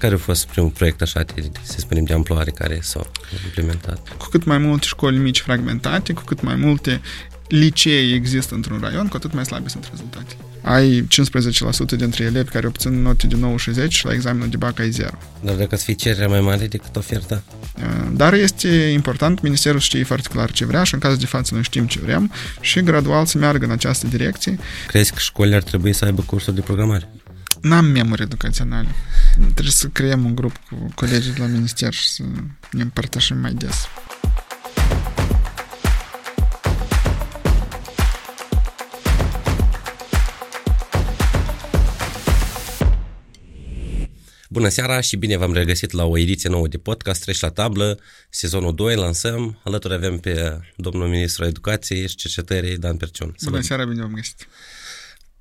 Care a fost primul proiect așa, de, să spunem, de amploare care s-a implementat? Cu cât mai multe școli mici fragmentate, cu cât mai multe licee există într-un raion, cu atât mai slabe sunt rezultatele. Ai 15% dintre elevi care obțin note de 9-60 și la examenul de bac ai 0. Dar dacă să fie cererea mai mare decât oferta? Dar este important, Ministerul știe foarte clar ce vrea și în cazul de față noi știm ce vrem și gradual să meargă în această direcție. Crezi că școlile ar trebui să aibă cursuri de programare? N-am memori educaționale. Trebuie să creăm un grup cu colegii de la minister și să ne împărtășim mai des. Bună seara și bine v-am regăsit la o ediție nouă de podcast Treci la tablă, sezonul 2, lansăm. Alături avem pe domnul ministru educației și cercetării Dan Perciun. Bună seara, bine v-am găsit.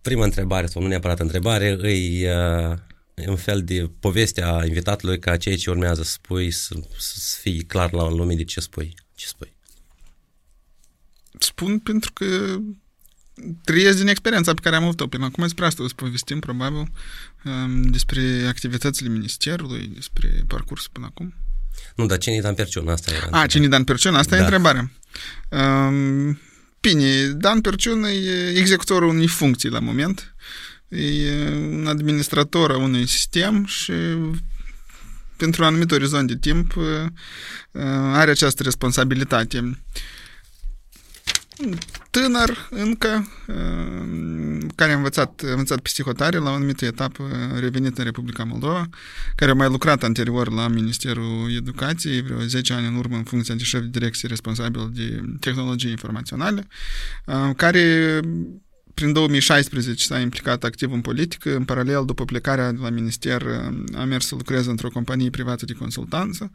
Prima întrebare, sau nu neapărat întrebare, e uh, un fel de povestea invitatului ca ceea ce urmează să spui să, să fie clar la lume de ce spui. Ce spui? Spun pentru că trăiesc din experiența pe care am avut-o până acum. Despre asta o să povestim, probabil, um, despre activitățile ministerului, despre parcursul până acum. Nu, dar cine Dan Perciun? Asta era. A, cine Dan Perciun? Asta da. e întrebarea. Um, bine, Dan Perciun e executorul unei funcții la moment. E un administrator a unui sistem și pentru un anumit orizont de timp uh, are această responsabilitate tânăr încă, uh, care a învățat, a învățat psihotare la o anumită etapă, revenit în Republica Moldova, care a mai lucrat anterior la Ministerul Educației, vreo 10 ani în urmă în funcția de șef de direcție responsabil de tehnologie informaționale, uh, care prin 2016 s-a implicat activ în politică, în paralel, după plecarea de la minister, a mers să lucreze într-o companie privată de consultanță.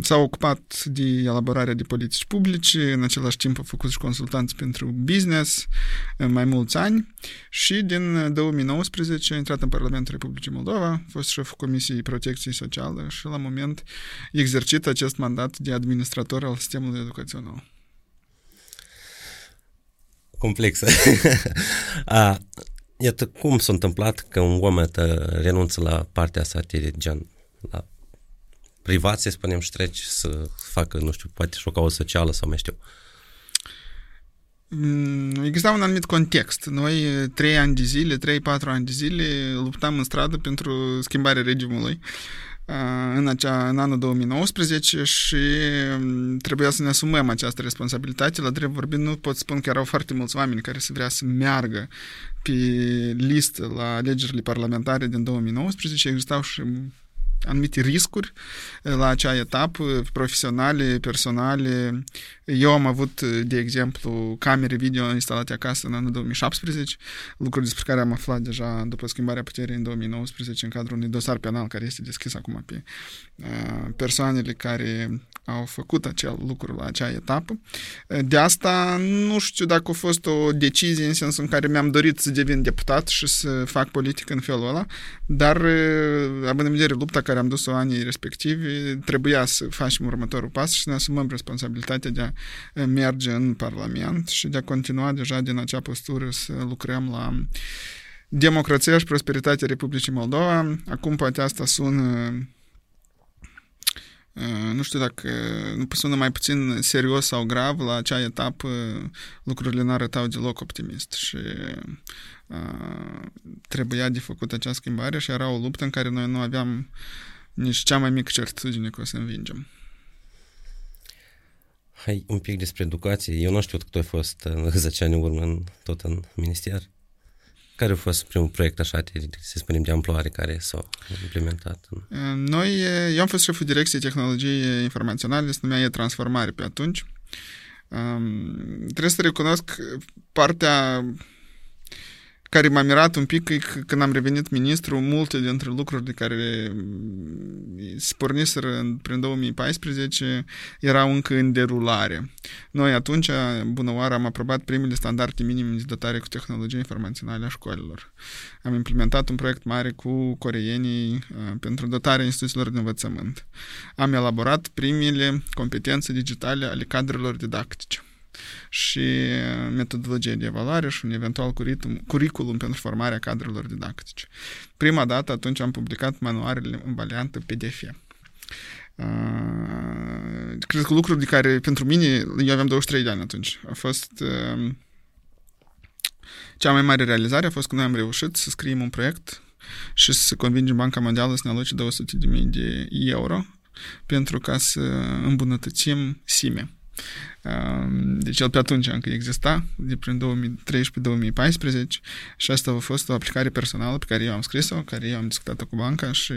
S-a ocupat de elaborarea de politici publice, în același timp a făcut și consultanți pentru business în mai mulți ani și din 2019 a intrat în Parlamentul Republicii Moldova, a fost șeful Comisiei Protecției Sociale și la moment exercită acest mandat de administrator al sistemului educațional complexă. A, iată, cum s-a întâmplat că un om renunță la partea asta de gen, la privat, să spunem, și trece să facă, nu știu, poate și o cauză socială sau mai știu. Mm, exista un anumit context. Noi, trei ani de zile, trei, patru ani de zile, luptam în stradă pentru schimbarea regimului în, acea, în anul 2019 și trebuia să ne asumăm această responsabilitate. La drept vorbind, nu pot spune că erau foarte mulți oameni care se vrea să meargă pe listă la alegerile parlamentare din 2019. Existau și anumite riscuri la acea etapă, profesionale, personale. Eu am avut, de exemplu, camere video instalate acasă în anul 2017, lucruri despre care am aflat deja după schimbarea puterii în 2019 în cadrul unui dosar penal care este deschis acum pe persoanele care au făcut acel lucru la acea etapă. De asta nu știu dacă a fost o decizie în sensul în care mi-am dorit să devin deputat și să fac politică în felul ăla, dar având în vedere lupta care am dus-o anii respectivi, trebuia să facem următorul pas și să ne asumăm responsabilitatea de a merge în Parlament și de a continua deja din acea postură să lucrăm la democrația și prosperitatea Republicii Moldova. Acum poate asta sună nu știu dacă nu sună mai puțin serios sau grav, la acea etapă lucrurile nu arătau deloc optimist și uh, trebuia de făcut acea schimbare și era o luptă în care noi nu aveam nici cea mai mică certitudine că o să învingem. Hai un pic despre educație. Eu nu știu că tu ai fost în 10 ani în urmă în, tot în minister. Care a fost primul proiect așa, de, să spunem, de amploare care s-a implementat? Noi, eu am fost șeful direcției tehnologiei informaționale, se numea e-transformare pe atunci. Um, trebuie să recunosc partea care m-a mirat un pic că când am revenit ministru, multe dintre lucruri de care se porniseră prin 2014 erau încă în derulare. Noi atunci, bună oară, am aprobat primele standarde minime de dotare cu tehnologie informaționale a școlilor. Am implementat un proiect mare cu coreenii uh, pentru dotarea instituțiilor de învățământ. Am elaborat primele competențe digitale ale cadrelor didactice. Și metodologie de evaluare și un eventual curriculum pentru formarea cadrelor didactice. Prima dată atunci am publicat manualele în variantă PDF. Uh, cred că lucruri de care pentru mine, eu aveam 23 de ani atunci, a fost uh, cea mai mare realizare a fost că noi am reușit să scriem un proiect și să convingem Banca Mondială să ne aloce 200.000 de euro pentru ca să îmbunătățim SIME. Deci el pe atunci încă exista, de prin 2013-2014 și asta a fost o aplicare personală pe care eu am scris-o, care eu am discutat cu banca și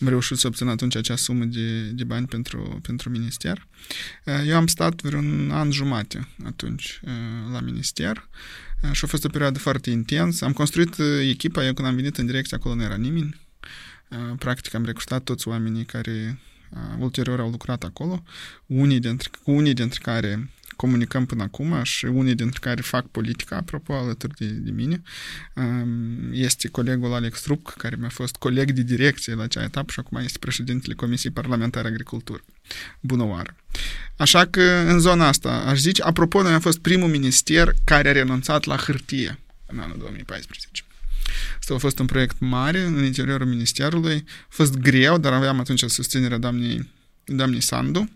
am reușit să obțin atunci acea sumă de, de bani pentru, pentru minister. Eu am stat vreun an jumate atunci la minister și a fost o perioadă foarte intensă. Am construit echipa, eu când am venit în direcție acolo nu era nimeni. Practic am recrutat toți oamenii care ulterior au lucrat acolo, unii dintre, cu unii dintre care comunicăm până acum și unii dintre care fac politica, apropo, alături de, de mine. Este colegul Alex Trupc, care mi-a fost coleg de direcție la acea etapă și acum este președintele Comisiei Parlamentare Agricultură. Bună oară! Așa că în zona asta, aș zice, apropo, noi am fost primul minister care a renunțat la hârtie în anul 2014. Asta a fost un proiect mare în interiorul ministerului. A fost greu, dar aveam atunci susținerea doamnei, doamnei Sandu.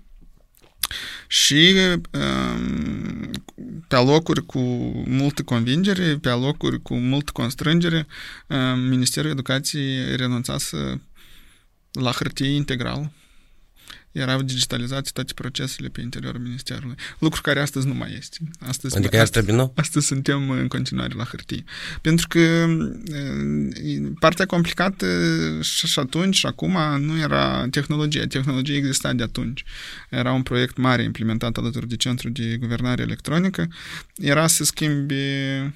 Și um, pe locuri cu multă convingere, pe locuri cu multă constrângere, um, Ministerul Educației renunța să la hârtie integral erau digitalizate toate procesele pe interiorul Ministerului. Lucru care astăzi nu mai este. Astăzi, adică ar trebui nou? Astăzi suntem în continuare la hârtie. Pentru că partea complicată și atunci și acum nu era tehnologia. Tehnologia exista de atunci. Era un proiect mare implementat alături de Centrul de Guvernare Electronică. Era să schimbi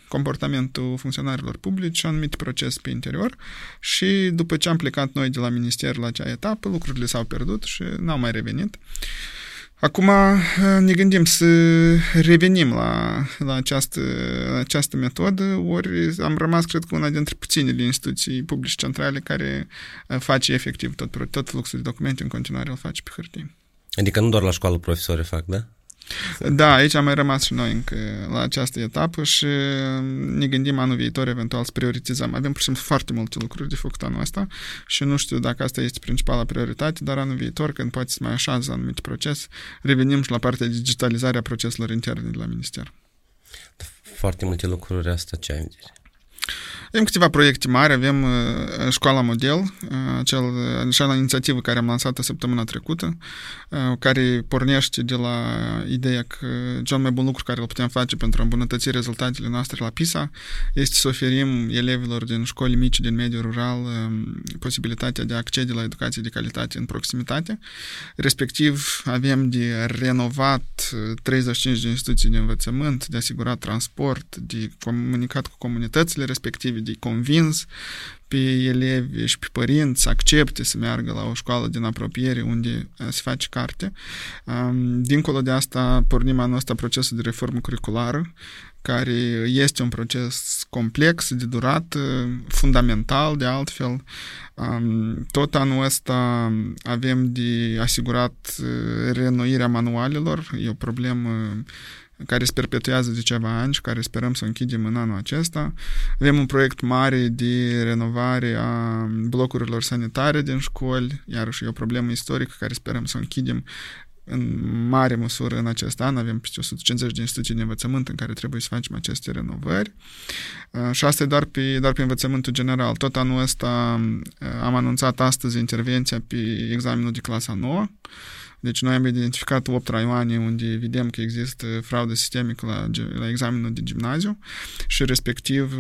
comportamentul funcționarilor publici, anumite procese pe interior și după ce am plecat noi de la minister la acea etapă, lucrurile s-au pierdut și n-au mai revenit. Acum ne gândim să revenim la, la, această, la această metodă, ori am rămas, cred că, una dintre puținele instituții publice centrale care face efectiv tot, tot fluxul de documente în continuare îl face pe hârtie. Adică nu doar la școală profesorii fac, da? Da, aici am mai rămas și noi încă la această etapă și ne gândim anul viitor eventual să prioritizăm. Avem, pur și simplu, foarte multe lucruri de făcut anul ăsta și nu știu dacă asta este principala prioritate, dar anul viitor, când poate să mai așează anumite proces, revenim și la partea de digitalizare a proceselor interne de la Minister. Foarte multe lucruri asta ce ai în avem câteva proiecte mari, avem uh, Școala Model, uh, acel, acea inițiativă care am lansat-o săptămâna trecută, uh, care pornește de la ideea că cel mai bun lucru care îl putem face pentru a îmbunătăți rezultatele noastre la PISA este să oferim elevilor din școli mici din mediul rural um, posibilitatea de a accede la educație de calitate în proximitate. Respectiv, avem de renovat 35 de instituții de învățământ, de asigurat transport, de comunicat cu comunitățile respective, de convins pe elevi și pe părinți să accepte să meargă la o școală din apropiere unde uh, se face carte. Um, dincolo de asta, pornim anul ăsta procesul de reformă curriculară, care este un proces complex, de durat, fundamental, de altfel. Um, tot anul ăsta avem de asigurat uh, renoirea manualelor, e o problemă care se perpetuează de ceva ani și care sperăm să închidem în anul acesta. Avem un proiect mare de renovare a blocurilor sanitare din școli, iarăși e o problemă istorică care sperăm să o închidem în mare măsură în acest an. Avem peste 150 de instituții de învățământ în care trebuie să facem aceste renovări. Uh, și asta e doar pe, doar pe învățământul general. Tot anul ăsta uh, am anunțat astăzi intervenția pe examenul de clasa 9 deci noi am identificat 8 raioane unde vedem că există fraudă sistemică la, la examenul de gimnaziu și respectiv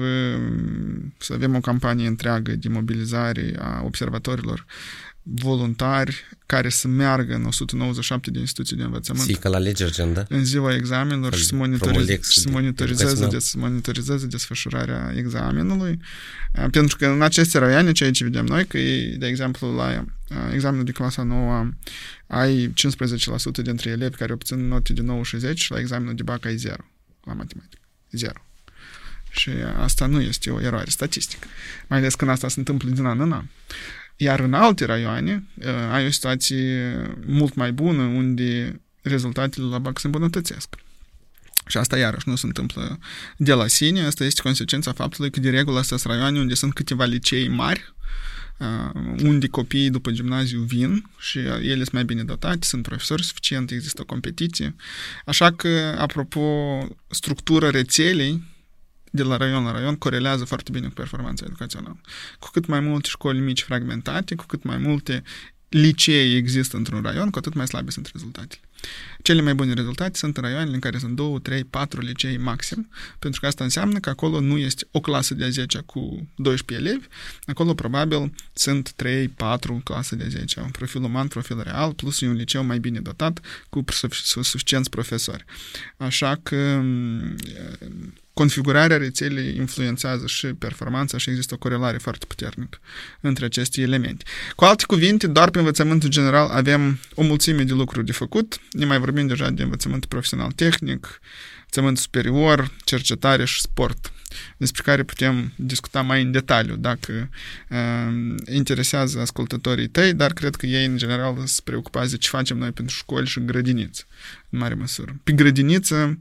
să avem o campanie întreagă de mobilizare a observatorilor voluntari care să meargă în 197 de instituții de învățământ. Sica la alegeri, gen, da? În ziua examenelor și să, monitorize, și să monitorizeze, de, să monitorizeze desfășurarea examenului. Pentru că în aceste raioane, ceea ce vedem noi, că e, de exemplu, la examenul de clasa 9 ai 15% dintre elevi care obțin note de 90 și la examenul de bac ai 0 la matematică. 0. Și asta nu este o eroare statistică. Mai ales când asta se întâmplă din an în an. Iar în alte raioane uh, ai o situație mult mai bună unde rezultatele la BAC se îmbunătățesc. Și asta iarăși nu se întâmplă de la sine, asta este consecința faptului că de regulă astea sunt raioane unde sunt câteva licei mari, unde copiii după gimnaziu vin și ele sunt mai bine dotate, sunt profesori suficienți, există o competiție. Așa că, apropo, structura rețelei de la raion la raion corelează foarte bine cu performanța educațională. Cu cât mai multe școli mici fragmentate, cu cât mai multe licee există într-un raion, cu atât mai slabe sunt rezultatele. Cele mai bune rezultate sunt în raioanele în care sunt 2, 3, 4 licei maxim, pentru că asta înseamnă că acolo nu este o clasă de 10 cu 12 elevi, acolo probabil sunt 3, 4 clase de 10, un profil uman, profil real, plus un liceu mai bine dotat cu suficienți profesori. Așa că configurarea rețelei influențează și performanța și există o corelare foarte puternică între aceste elemente. Cu alte cuvinte, doar pe învățământul general avem o mulțime de lucruri de făcut, ne mai vorbim deja de învățământ profesional tehnic, învățământ superior, cercetare și sport, despre care putem discuta mai în detaliu dacă uh, interesează ascultătorii tăi, dar cred că ei în general sunt preocupați de ce facem noi pentru școli și grădiniță, în mare măsură. Pe grădiniță,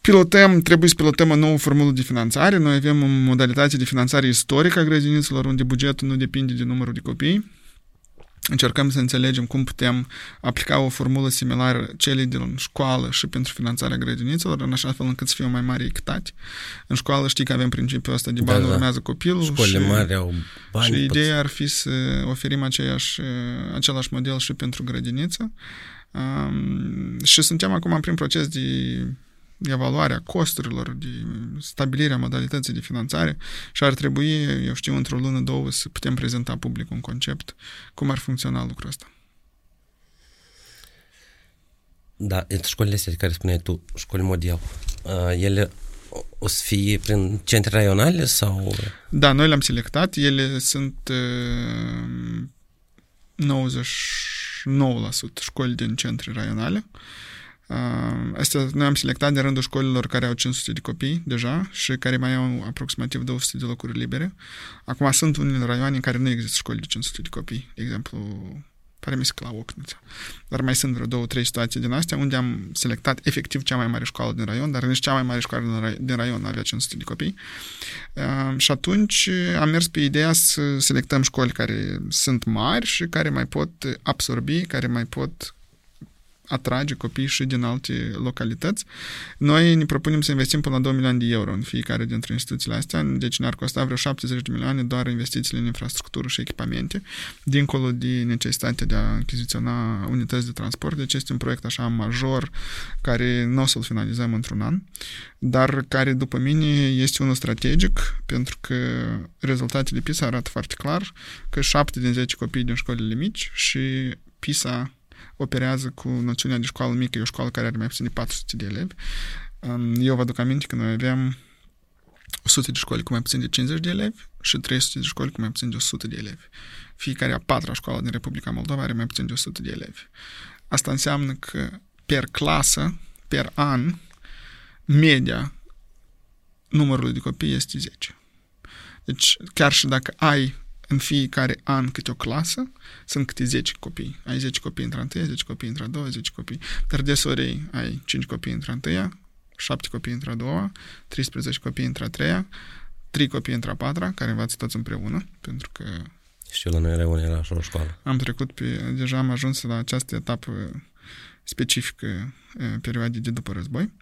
pilotăm, trebuie să pilotăm o nouă formulă de finanțare. Noi avem o modalitate de finanțare istorică a grădinițelor, unde bugetul nu depinde de numărul de copii. Încercăm să înțelegem cum putem aplica o formulă similară celei din școală și pentru finanțarea grădinițelor, în așa fel încât să fie o mai mare echitate. În școală știi că avem principiul ăsta de bani da, da. urmează copilul. Școlile și, mari au bani. Și ideea ar fi să oferim aceeași, același model și pentru grădiniță. Um, și suntem acum prin proces de evaluarea costurilor, de stabilirea modalității de finanțare și ar trebui, eu știu, într-o lună, două să putem prezenta public un concept cum ar funcționa lucrul ăsta. Da, școlile astea care spuneai tu, școli model, ele o să fie prin centre raionale sau... Da, noi le-am selectat, ele sunt 99% școli din centre raionale. Astea noi am selectat de rândul școlilor care au 500 de copii deja și care mai au aproximativ 200 de locuri libere. Acum sunt unele raioane în care nu există școli de 500 de copii. De exemplu, pare mi se că la Ocnița. Dar mai sunt vreo două, trei situații din astea unde am selectat efectiv cea mai mare școală din raion, dar nici cea mai mare școală din raion nu avea 500 de copii. Uh, și atunci am mers pe ideea să selectăm școli care sunt mari și care mai pot absorbi, care mai pot atrage copii și din alte localități. Noi ne propunem să investim până la 2 milioane de euro în fiecare dintre instituțiile astea, deci ne-ar costa vreo 70 de milioane doar investițiile în infrastructură și echipamente, dincolo de necesitatea de a achiziționa unități de transport. Deci este un proiect așa major care nu o să-l finalizăm într-un an, dar care, după mine, este unul strategic, pentru că rezultatele PISA arată foarte clar că 7 din 10 copii din școlile mici și PISA operează cu noțiunea de școală mică, e o școală care are mai puțin de 400 de elevi. Eu vă aduc aminte că noi aveam 100 de școli cu mai puțin de 50 de elevi și 300 de școli cu mai puțin de 100 de elevi. Fiecare a patra școală din Republica Moldova are mai puțin de 100 de elevi. Asta înseamnă că per clasă, per an, media numărului de copii este 10. Deci, chiar și dacă ai în fiecare an câte o clasă, sunt câte 10 copii. Ai 10 copii într-a întâia, 10 copii într-a doua, 10 copii. Dar deseori ai 5 copii într-a întâia, 7 copii într-a doua, 13 copii într-a treia, 3 copii într-a patra, care învață toți împreună, pentru că... Și la noi rămâne la o școală. Am trecut pe... Deja am ajuns la această etapă specifică perioadei de după război.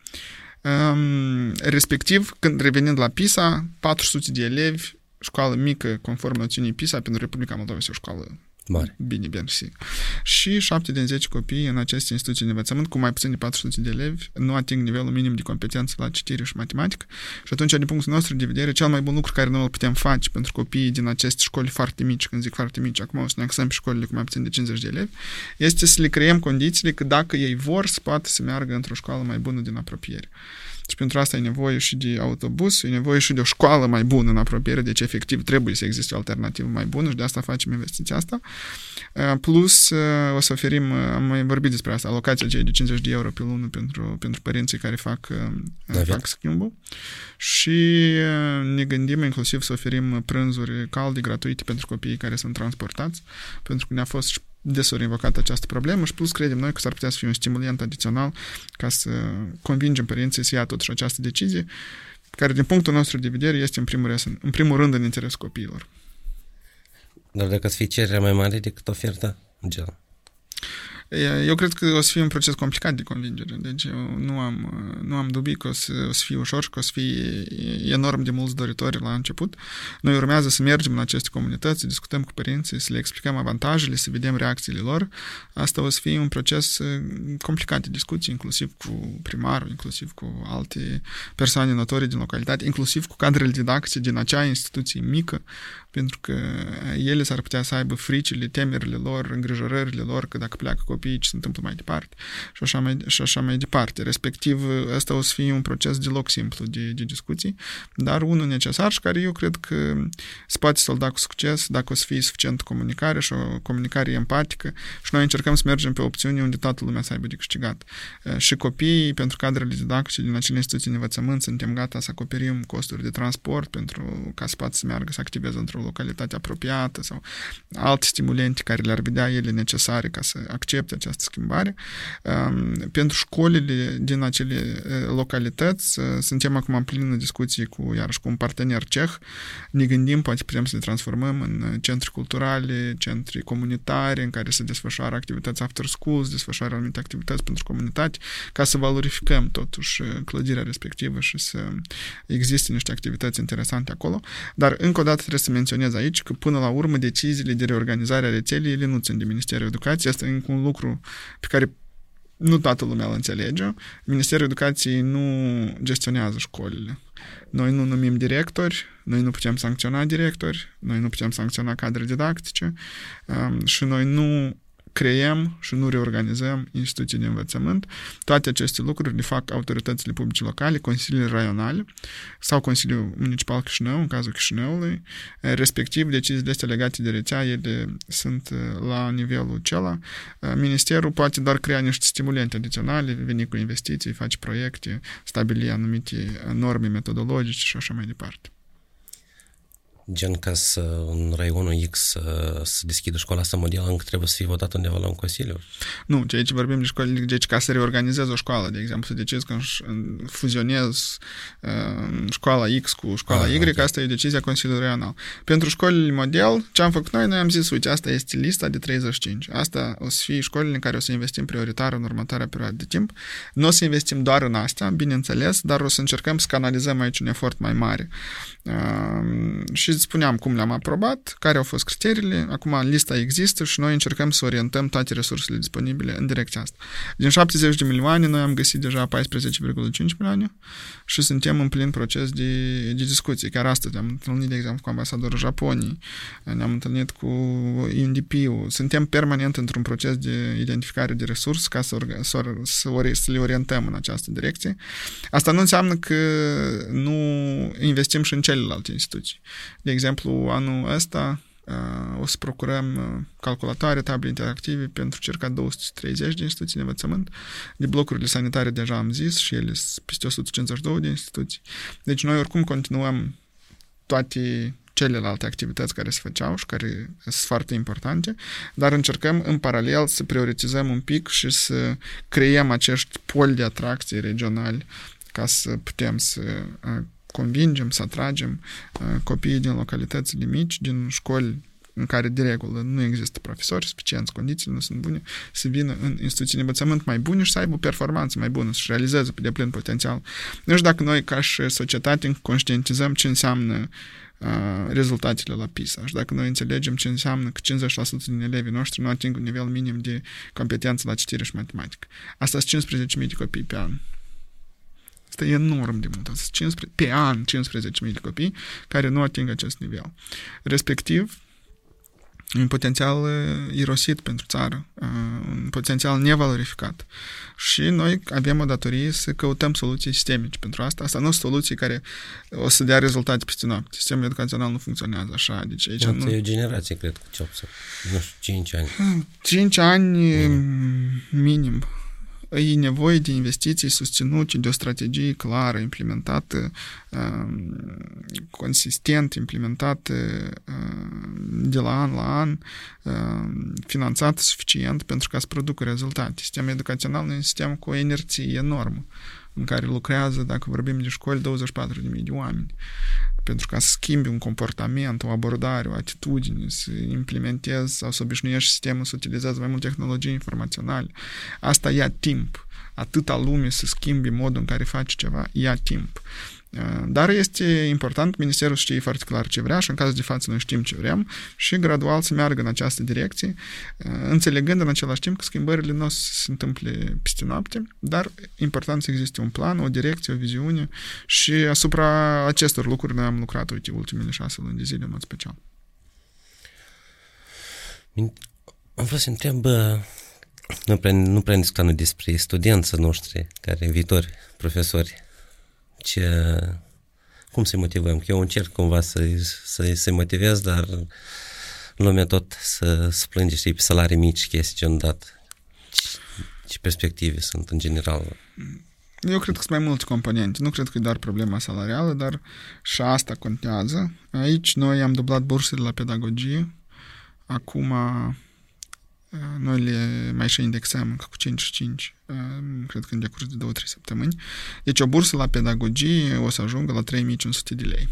Um, respectiv, când revenind la PISA, 400 de elevi școală mică, conform noțiunii PISA, pentru Republica Moldova este o școală Mare. Bine, bine, și Și 7 din 10 copii în aceste instituții de învățământ, cu mai puțin de 400 de elevi, nu ating nivelul minim de competență la citire și matematică. Și atunci, din punctul nostru de vedere, cel mai bun lucru care noi îl putem face pentru copiii din aceste școli foarte mici, când zic foarte mici, acum o să ne axăm pe școlile cu mai puțin de 50 de elevi, este să le creăm condițiile că dacă ei vor, să poată să meargă într-o școală mai bună din apropiere. Și pentru asta e nevoie și de autobuz, e nevoie și de o școală mai bună în apropiere, deci efectiv trebuie să existe o alternativă mai bună și de asta facem investiția asta. Uh, plus uh, o să oferim, uh, am mai vorbit despre asta, alocația de 50 de euro pe lună pentru, pentru părinții care fac, fac schimbul și ne gândim inclusiv să oferim prânzuri calde, gratuite pentru copiii care sunt transportați, pentru că ne-a fost desori invocat această problemă și plus credem noi că s-ar putea să fie un stimulant adițional ca să convingem părinții să ia totuși această decizie, care din punctul nostru de vedere este în primul rând în, primul rând în interes copiilor. Dar dacă să fie cererea mai mare decât oferta, gen. Eu cred că o să fie un proces complicat de convingere, deci eu nu am, nu am dubii că o să, o să fie ușor și că o să fie enorm de mulți doritori la început. Noi urmează să mergem în aceste comunități, să discutăm cu părinții, să le explicăm avantajele, să vedem reacțiile lor. Asta o să fie un proces complicat de discuții, inclusiv cu primarul, inclusiv cu alte persoane notorii din localitate, inclusiv cu cadrele didactice din acea instituție mică, pentru că ele s-ar putea să aibă fricile, temerile lor, îngrijorările lor, că dacă pleacă copiii, ce se întâmplă mai departe și așa mai, și așa mai departe. Respectiv, ăsta o să fie un proces deloc simplu de, de discuții, dar unul necesar și care eu cred că se poate să-l da cu succes dacă o să fie suficient comunicare și o comunicare empatică și noi încercăm să mergem pe opțiuni unde toată lumea să aibă de câștigat. Și copiii, pentru cadrele didactice din acele instituții de învățământ, suntem gata să acoperim costuri de transport pentru ca să poată să meargă să activeze într-o localitate apropiată sau alte stimulente care le-ar vedea ele necesare ca să accepte această schimbare. Pentru școlile din acele localități, suntem acum în plină discuție cu, iarăși, cu un partener ceh. Ne gândim, poate putem să le transformăm în centri culturale, centri comunitare, în care se desfășoară activități after school, se desfășoară anumite activități pentru comunitate, ca să valorificăm totuși clădirea respectivă și să existe niște activități interesante acolo. Dar, încă o dată, trebuie să menționez menționez aici că până la urmă deciziile de reorganizare a rețelei ele nu țin de Ministerul Educației. Asta e un lucru pe care nu toată lumea îl înțelege. Ministerul Educației nu gestionează școlile. Noi nu numim directori, noi nu putem sancționa directori, noi nu putem sancționa cadre didactice um, și noi nu creăm și nu reorganizăm instituții de învățământ. Toate aceste lucruri le fac autoritățile publice locale, consiliile raionale sau Consiliul Municipal Chișinău, în cazul Chișinăului, respectiv deciziile astea legate de rețea, ele sunt la nivelul acela. Ministerul poate doar crea niște stimulente adiționale, veni cu investiții, face proiecte, stabili anumite norme metodologice și așa mai departe gen ca să în raionul X să, să deschidă școala asta mondială încă trebuie să fie votat undeva la un consiliu? Nu, ce aici vorbim de școli, deci ca să reorganizezi o școală, de exemplu, să decizi că fuzionezi uh, școala X cu școala ah, Y, okay. asta e decizia Consiliului Raional. Pentru școlile model, ce am făcut noi? Noi am zis, uite, asta este lista de 35. Asta o să fie școlile în care o să investim prioritar în următoarea perioadă de timp. Nu o să investim doar în astea, bineînțeles, dar o să încercăm să canalizăm aici un efort mai mare. Uh, și îți spuneam cum le-am aprobat, care au fost criteriile, acum lista există și noi încercăm să orientăm toate resursele disponibile în direcția asta. Din 70 de milioane, noi am găsit deja 14,5 milioane și suntem în plin proces de, de discuții. Chiar astăzi am întâlnit, de exemplu, cu ambasadorul Japoniei, ne-am întâlnit cu UNDP-ul. Suntem permanent într-un proces de identificare de resurse ca să, să, să, ori, să le orientăm în această direcție. Asta nu înseamnă că nu investim și în celelalte instituții. De exemplu, anul ăsta uh, o să procurăm uh, calculatoare, table interactive pentru circa 230 de instituții de învățământ. De blocurile sanitare deja am zis și ele sunt peste 152 de instituții. Deci noi oricum continuăm toate celelalte activități care se făceau și care sunt foarte importante, dar încercăm în paralel să prioritizăm un pic și să creăm acești poli de atracție regionali ca să putem să uh, convingem, să atragem uh, copiii din localitățile mici, din școli în care de regulă nu există profesori suficienți, condițiile nu sunt bune, să vină în instituții de învățământ mai bune și să aibă o performanță mai bună, să-și realizeze pe deplin potențial. Nu știu dacă noi, ca și societate, conștientizăm ce înseamnă uh, rezultatele la PISA și dacă noi înțelegem ce înseamnă că 50% din elevii noștri nu ating un nivel minim de competență la citire și matematică. Asta sunt 15.000 de copii pe an. Este enorm de mult. 15, pe an 15.000 de copii care nu ating acest nivel. Respectiv, un potențial uh, irosit pentru țară, uh, un potențial nevalorificat. Și noi avem o datorie să căutăm soluții sistemice pentru asta. Asta nu sunt soluții care o să dea rezultate peste noapte. Sistemul educațional nu funcționează așa. Deci aici nu... E o generație, cred, cu ce nu știu, 5 ani. 5 ani mm. minim e nevoie de investiții susținute, de o strategie clară, implementată, um, consistent, implementată um, de la an la an, um, finanțată suficient pentru ca să producă rezultate. Sistemul educațional e un sistem cu o inerție enormă în care lucrează, dacă vorbim de școli, 24.000 de oameni. Pentru ca să schimbi un comportament, o abordare, o atitudine, să implementezi sau să obișnuiești sistemul să utilizezi mai mult tehnologii informaționale. Asta ia timp. Atâta lume să schimbi modul în care faci ceva, ia timp. Dar este important, Ministerul știe foarte clar ce vrea și în cazul de față noi știm ce vrem și gradual să meargă în această direcție, înțelegând în același timp că schimbările nu o să se întâmple peste noapte, dar important să existe un plan, o direcție, o viziune și asupra acestor lucruri noi am lucrat, uite, ultimele șase luni de zile în mod special. Am vrut să întreb, nu prea, nu prea discutam despre studenții noștri, care viitori profesori ce, cum să-i motivăm? Că eu încerc cumva să-i, să-i, să motivez, dar lumea tot să, să plânge, știi, pe salarii mici, chestii ce dat. Ce, ce perspective sunt în general? Eu cred că sunt mai multe componente. Nu cred că e doar problema salarială, dar și asta contează. Aici noi am dublat bursele la pedagogie. Acum noi le mai și indexăm încă cu 5 și 5, cred că în decurs de 2-3 săptămâni. Deci o bursă la pedagogie o să ajungă la 3500 de lei.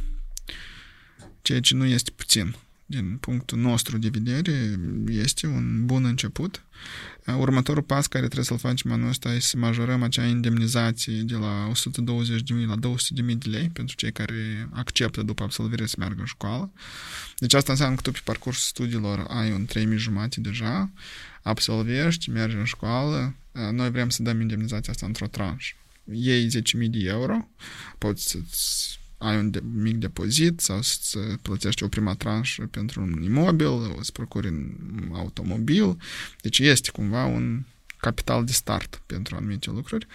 Ceea ce nu este puțin. Din punctul nostru de vedere, este un bun început. Următorul pas care trebuie să-l facem anul ăsta este să majorăm acea indemnizație de la 120.000 la 200.000 de lei pentru cei care acceptă după absolvire să meargă în școală. Deci asta înseamnă că tu pe parcursul studiilor ai un 3.000 jumate deja, absolvești, mergi în școală, noi vrem să dăm indemnizația asta într-o tranșă. Iei 10.000 de euro, poți să-ți ai un de, mic depozit sau să plătești o prima tranșă pentru un imobil, o să procuri un automobil. Deci este cumva un capital de start pentru anumite lucruri.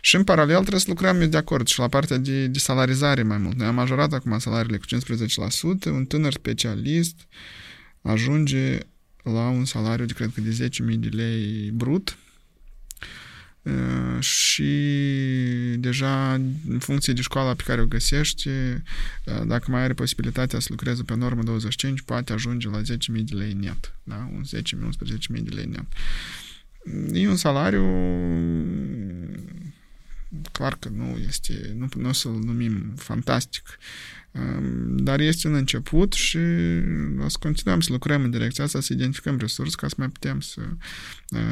Și în paralel trebuie să lucrăm de acord și la partea de, de salarizare mai mult. Noi am majorat acum salariile cu 15%, un tânăr specialist ajunge la un salariu de, cred că, de 10.000 de lei brut, și deja în funcție de școala pe care o găsești, dacă mai are posibilitatea să lucreze pe normă 25, poate ajunge la 10.000 de lei net. Da? Un 10.000-11.000 de lei net. E un salariu clar că nu este, nu, nu o să-l numim fantastic, dar este un început și o să continuăm să lucrăm în direcția asta, să identificăm resurse ca să mai putem să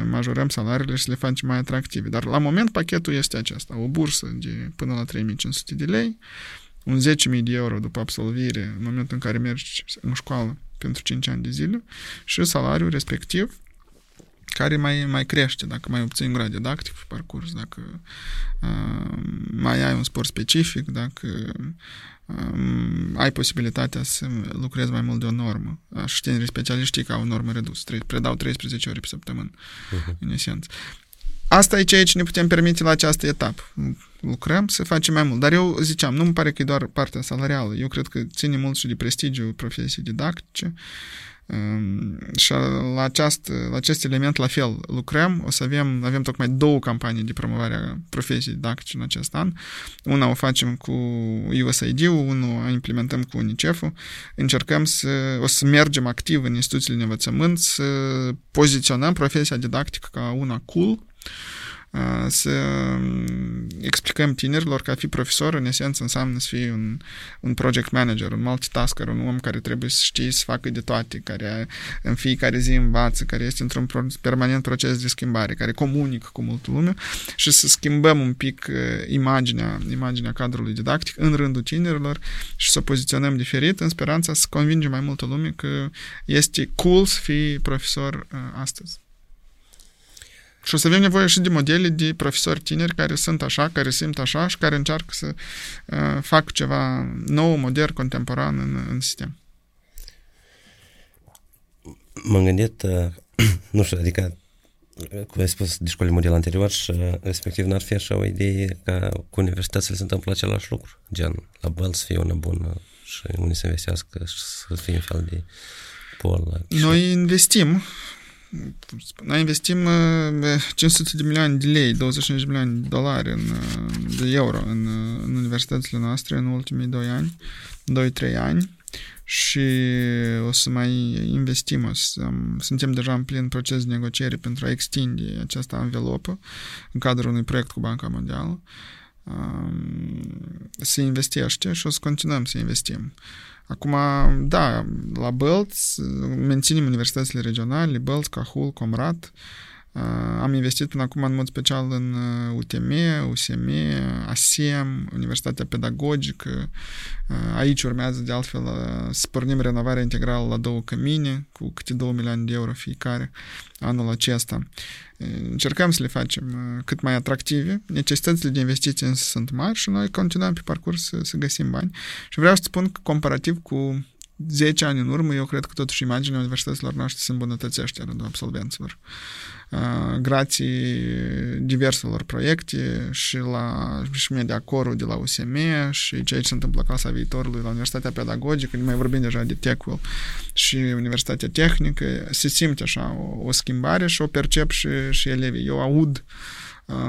majorăm salariile și să le facem mai atractive. Dar la moment pachetul este acesta, o bursă de până la 3500 de lei, un 10.000 de euro după absolvire, în momentul în care mergi în școală pentru 5 ani de zile și salariul respectiv care mai, mai crește dacă mai obții un grad didactic pe parcurs, dacă uh, mai ai un sport specific, dacă uh, ai posibilitatea să lucrezi mai mult de o normă. Și tinerii specialiști ca o normă redusă, predau 13 ore pe săptămână, uh-huh. în esență. Asta e ceea ce ne putem permite la această etapă. Lucrăm să facem mai mult. Dar eu ziceam, nu mi pare că e doar partea salarială. Eu cred că ține mult și de prestigiul profesiei didactice. Și la acest, la acest element la fel lucrăm. O să avem, avem tocmai două campanii de promovare a profesiei didactice în acest an. Una o facem cu USAID-ul, una o implementăm cu UNICEF-ul. Încercăm să, o să mergem activ în instituțiile de învățământ, să poziționăm profesia didactică ca una cool, să explicăm tinerilor că a fi profesor în esență înseamnă să fii un, un project manager, un multitasker, un om care trebuie să știe să facă de toate, care în fiecare zi învață, care este într-un permanent proces de schimbare, care comunică cu multă lume și să schimbăm un pic imaginea, imaginea cadrului didactic în rândul tinerilor și să o poziționăm diferit în speranța să convingem mai multă lume că este cool să fii profesor astăzi. Și o să avem nevoie și de modele de profesori tineri care sunt așa, care simt așa și care încearcă să uh, facă ceva nou, modern, contemporan în, în sistem. M-am gândit, uh, nu știu, adică cum ai spus de școlii model anterior și uh, respectiv n-ar fi așa o idee ca cu universitățile se întâmplă același lucru, gen la băl să fie una bună și unii să investească și să fie un fel de pol. Noi investim noi investim 500 de milioane de lei, 25 de milioane de dolari, în, de euro în, în universitățile noastre în ultimii 2 ani, 2-3 ani și o să mai investim. O să, suntem deja în plin proces de negociere pentru a extinde această anvelopă în cadrul unui proiect cu Banca Mondială. Se investește și o să continuăm să investim. Acum, da, la Bălț menținem universitățile regionale, Bălț, Cahul, Comrat, am investit până acum în mod special în UTM, USM, ASEM, Universitatea Pedagogică. Aici urmează de altfel să pornim renovarea integrală la două cămine cu câte 2 milioane de euro fiecare anul acesta. Încercăm să le facem cât mai atractive. Necesitățile de investiții însă sunt mari și noi continuăm pe parcurs să, să găsim bani. Și vreau să spun că comparativ cu 10 ani în urmă, eu cred că totuși imaginea universităților noastre se îmbunătățește rândul absolvenților. Grații diverselor proiecte și la și media corul de la USM și ceea ce se întâmplă clasa viitorului la Universitatea Pedagogică, nu mai vorbim deja de TechWell și Universitatea Tehnică, se simte așa o, o schimbare și o percep și, și elevii. Eu aud uh,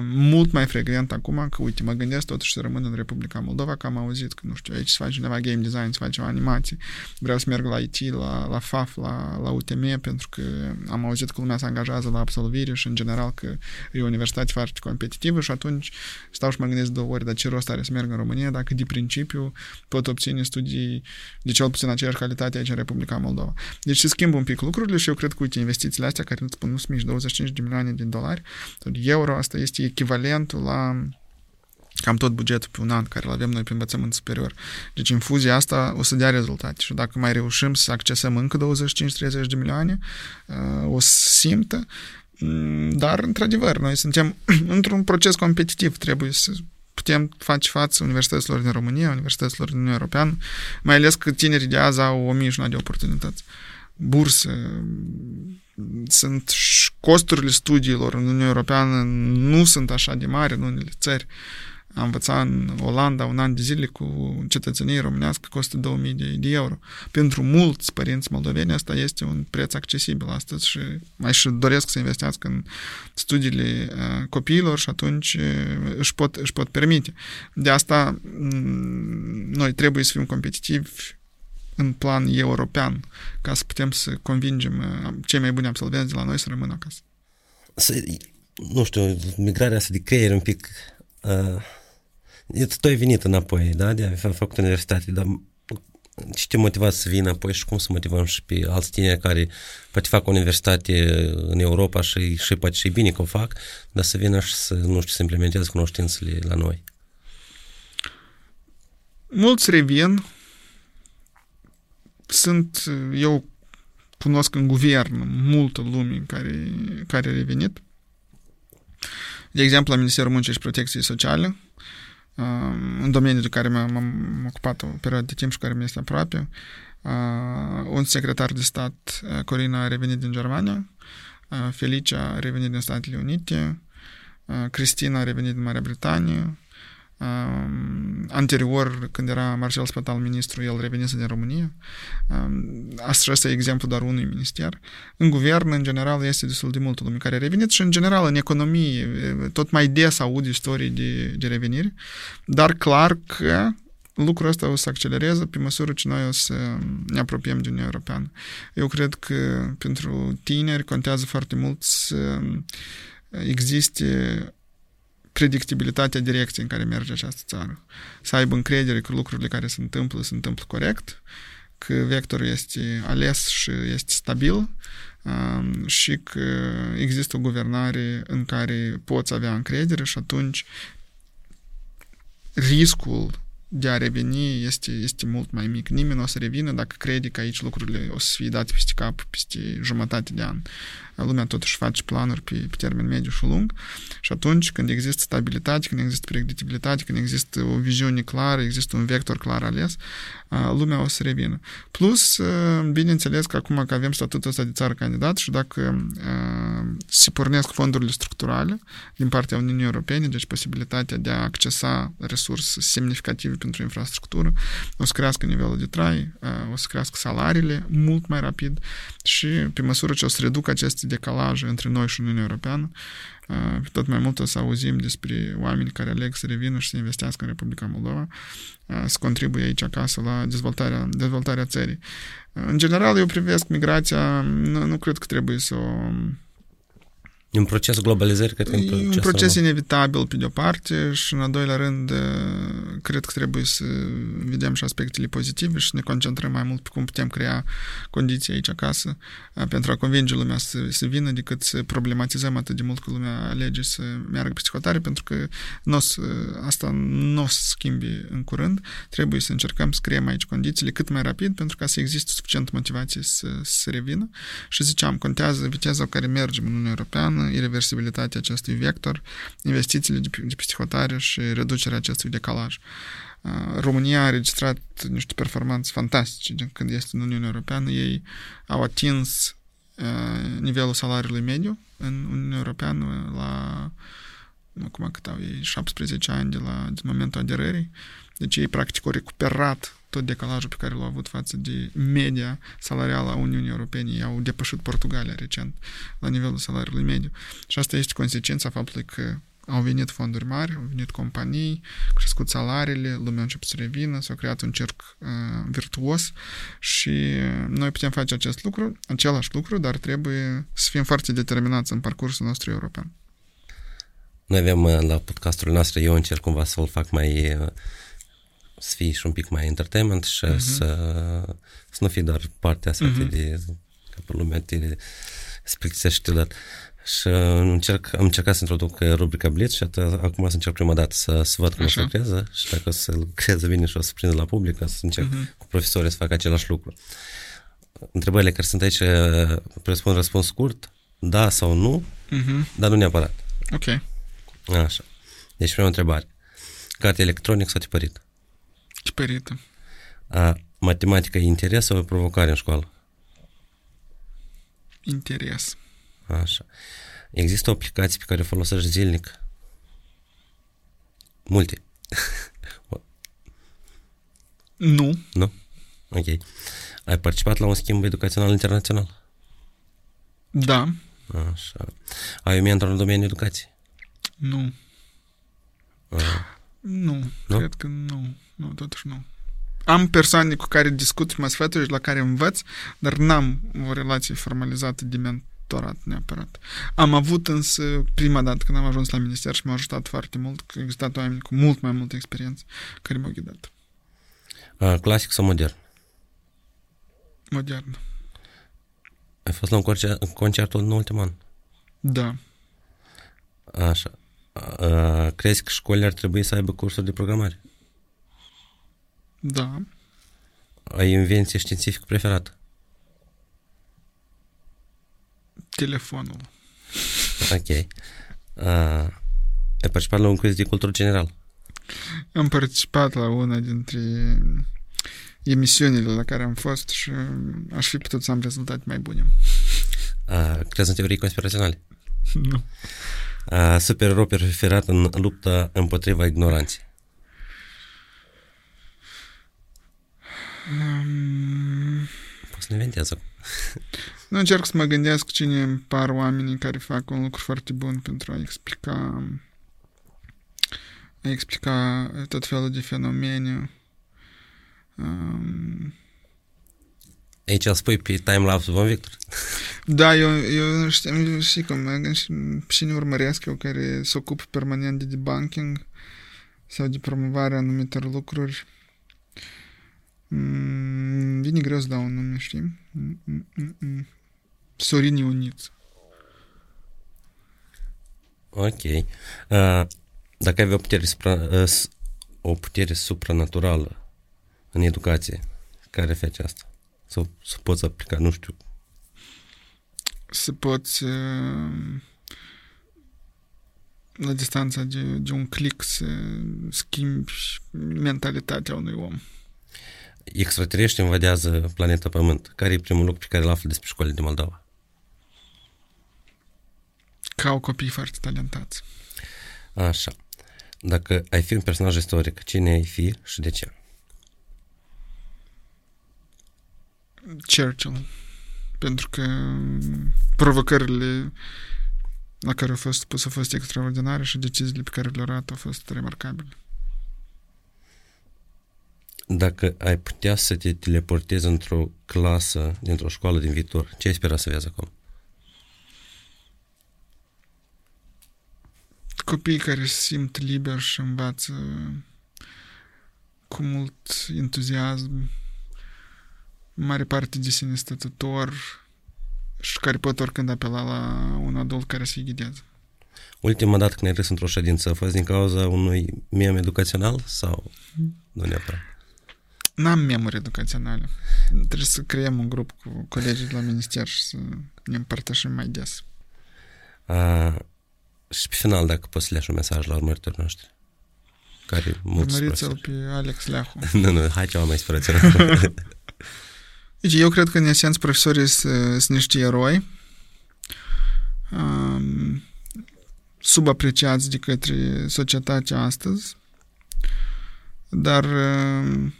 mult mai frecvent acum că, uite, mă gândesc totuși să rămân în Republica Moldova, că am auzit că, nu știu, aici se face undeva game design, se face o animație, vreau să merg la IT, la, la FAF, la, la UTM, pentru că am auzit că lumea se angajează la absolvire și, în general, că e o universitate foarte competitivă și atunci stau și mă gândesc două ori, dar ce rost are să merg în România dacă, de principiu, pot obține studii de cel puțin aceeași calitate aici în Republica Moldova. Deci se schimbă un pic lucrurile și eu cred că, uite, investițiile astea, care îți spun, nu sunt mici, 25 de milioane de dolari, euro, asta este este echivalentul la cam tot bugetul pe un an care îl avem noi pe învățământ superior. Deci infuzia asta o să dea rezultate și dacă mai reușim să accesăm încă 25-30 de milioane, uh, o să simtă, mm, dar într-adevăr, noi suntem într-un proces competitiv, trebuie să putem face față universităților din România, universităților din Uniunea Europeană, mai ales că tinerii de azi au o mie de oportunități. Bursă, sunt costurile studiilor în Uniunea Europeană nu sunt așa de mari în unele țări. Am învățat în Olanda un an de zile cu cetățenie românească costă 2000 de, de euro. Pentru mulți părinți moldoveni asta este un preț accesibil astăzi și mai și doresc să investească în studiile uh, copiilor și atunci uh, își, pot, își pot permite. De asta mm, noi trebuie să fim competitivi în plan european ca să putem să convingem uh, cei mai buni absolvenți de la noi să rămână acasă. Să, nu știu, migrarea asta de creier un pic... Uh, tu ai venit înapoi, da? De a făcut universitate, dar ce te motiva să vină apoi și cum să motivăm și pe alți tineri care poate fac universitate în Europa și, și poate și bine că o fac, dar să vină și să, nu știu, să implementeze cunoștințele la noi. Mulți revin sunt, eu cunosc în guvern multă lume care, care a revenit. De exemplu, la Ministerul Muncii și Protecției Sociale, în domeniul de care m-am ocupat o perioadă de timp și care mi este aproape, un secretar de stat, Corina, a revenit din Germania, Felicia a revenit din Statele Unite, Cristina a revenit din Marea Britanie, Um, anterior, când era Marcel Spatal ministru, el revenise din România. Um, asta este exemplu doar unui minister. În guvern, în general, este destul de multă lume care a revenit și, în general, în economie, tot mai des aud istorii de, de revenire, dar clar că lucrul ăsta o să accelereze pe măsură ce noi o să ne apropiem de Uniunea Europeană. Eu cred că pentru tineri contează foarte mult să existe predictibilitatea direcției în care merge această țară. Să aibă încredere că lucrurile care se întâmplă se întâmplă corect, că vectorul este ales și este stabil um, și că există o guvernare în care poți avea încredere și atunci riscul de a reveni este, este mult mai mic. Nimeni nu o să revină dacă crede că aici lucrurile o să fie date peste cap peste jumătate de an. Lumea totuși face planuri pe, pe termen mediu și lung și atunci când există stabilitate, când există predictibilitate, când există o viziune clară, există un vector clar ales, lumea o să revină. Plus, bineînțeles că acum că avem statutul ăsta de țară candidat și dacă se pornesc fondurile structurale din partea Uniunii Europene, deci posibilitatea de a accesa resurse semnificative pentru infrastructură, o să crească nivelul de trai, o să crească salariile mult mai rapid și pe măsură ce o să reducă aceste decalaje între noi și Uniunea Europeană, tot mai mult o să auzim despre oameni care aleg să revină și să investească în Republica Moldova, să contribuie aici acasă la dezvoltarea, dezvoltarea țării. În general, eu privesc migrația, nu, nu cred că trebuie să o E un proces globalizării, cred că e un proces inevitabil, pe de-o parte, și în al doilea rând, cred că trebuie să vedem și aspectele pozitive și să ne concentrăm mai mult pe cum putem crea condiții aici acasă pentru a convinge lumea să, să vină decât să problematizăm atât de mult că lumea alege să meargă pe hotare, pentru că n-o să, asta nu o să schimbi în curând. Trebuie să încercăm să creăm aici condițiile cât mai rapid pentru ca să existe suficient motivație să, să revină. Și ziceam, contează viteza cu care mergem în Uniunea Europeană, irreversibilitatea acestui vector, investițiile de, de psihotare și reducerea acestui decalaj. România a registrat niște performanțe fantastice de când este în Uniunea Europeană. Ei au atins nivelul salariului mediu în Uniunea Europeană la acum cât au ei, 17 ani de la de momentul aderării. Deci ei practic au recuperat tot decalajul pe care l-au avut față de media salarială a Uniunii Europene. Ei au depășit Portugalia recent la nivelul salariului mediu. Și asta este consecința faptului că au venit fonduri mari, au venit companii, crescut salariile, lumea a început să revină, s-a creat un cerc uh, virtuos și noi putem face acest lucru, același lucru, dar trebuie să fim foarte determinați în parcursul nostru european. Noi avem la podcastul nostru, eu încerc cumva să-l fac mai să fie și un pic mai entertainment și uh-huh. să, să nu fie doar partea asta uh-huh. de că pe lumea te splictisește dar și încerc, am încercat să introduc rubrica Blitz și atât, acum să încerc prima dată să, să văd cum Așa. se lucrează și dacă o să lucreze bine și o să prindă la public, să încerc uh-huh. cu profesorii să fac același lucru. Întrebările care sunt aici presupun răspuns scurt, da sau nu, uh-huh. dar nu neapărat. Ok. Așa. Deci prima întrebare. Carte electronic sau tipărit? Tipărită. A matematica e interes sau e provocare în școală? Interes. Așa. Există o aplicație pe care o folosești zilnic? Multe. nu. Nu? Ok. Ai participat la un schimb educațional internațional? Da. Așa. Ai o mentor în domeniul educației? Nu. A. Nu, nu, cred că nu. Nu, totuși nu. Am persoane cu care discut, mă sfătui la care învăț, dar n-am o relație formalizată de mentorat neapărat. Am avut însă prima dată când am ajuns la minister și m-a ajutat foarte mult, că au existat oameni cu mult mai multă experiență care m-au ghidat. A, clasic sau modern? Modern. Ai fost la un concert, concert în ultimul an? Da. Așa. A, crezi că școlile ar trebui să aibă cursuri de programare? Da. Ai invenție științifică preferată? Telefonul. Ok. Uh, ai participat la un quiz de cultură general? Am participat la una dintre emisiunile la care am fost și aș fi putut să am rezultate mai bune. Uh, crezi în teorii conspiraționale? Nu. Uh, supererou preferat în lupta împotriva ignoranței? Poți să ne inventează. nu încerc să mă gândesc cine îmi par oamenii care fac un lucru foarte bun pentru a explica a explica tot felul de fenomene. Um, Aici îl spui pe timelapse vom Victor. Da, eu, eu știu, știi cum, și ne urmăresc eu care se ocupă permanent de debunking sau de promovarea anumitor lucruri. Mm, vine greu să dau un nume, știi? Mm, Sorin Ioniță. Ok. Uh, dacă ai avea o putere, supra, uh, o putere supranaturală în educație, care face asta? Sau să poți aplica, nu știu. Să poți uh, la distanța de, de un click să schimbi mentalitatea unui om extraterestri invadează planeta Pământ. Care e primul lucru pe care îl află despre școlile din Moldova? Că au copii foarte talentați. Așa. Dacă ai fi un personaj istoric, cine ai fi și de ce? Churchill. Pentru că provocările la care au fost pus au fost extraordinare și deciziile pe care le-au luat au fost remarcabile. Dacă ai putea să te teleportezi într-o clasă dintr-o școală din viitor, ce ai spera să vezi acolo? Copii care se simt liber și învață cu mult entuziasm, mare parte de sine stătător și care pot oricând apela la un adult care să-i ghideze. Ultima dată când ai râs într-o ședință a fost din cauza unui mem educațional sau nu neapărat? N-am memuri educaționale. Trebuie să creăm un grup cu colegii de la minister și să ne împărtășim mai des. A, și pe final, dacă poți să le un mesaj la urmăritorii noștri. Care mulți Urmăriți-l pe Alex Leahu. nu, nu, hai ceva mai inspirațional. Deci eu cred că în esență profesorii sunt niște eroi um, subapreciați de către societatea astăzi, dar um,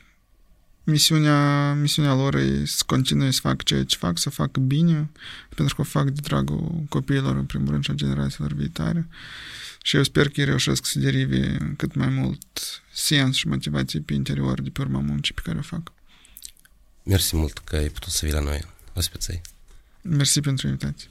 misiunea, misiunea lor e să continue să facă ceea ce fac, să facă bine, pentru că o fac de dragul copiilor, în primul rând, și a generațiilor viitoare. Și eu sper că ei reușesc să derive cât mai mult sens și motivație pe interior de pe urma muncii pe care o fac. Mersi mult că ai putut să vii la noi, ospiței. Mersi pentru invitație.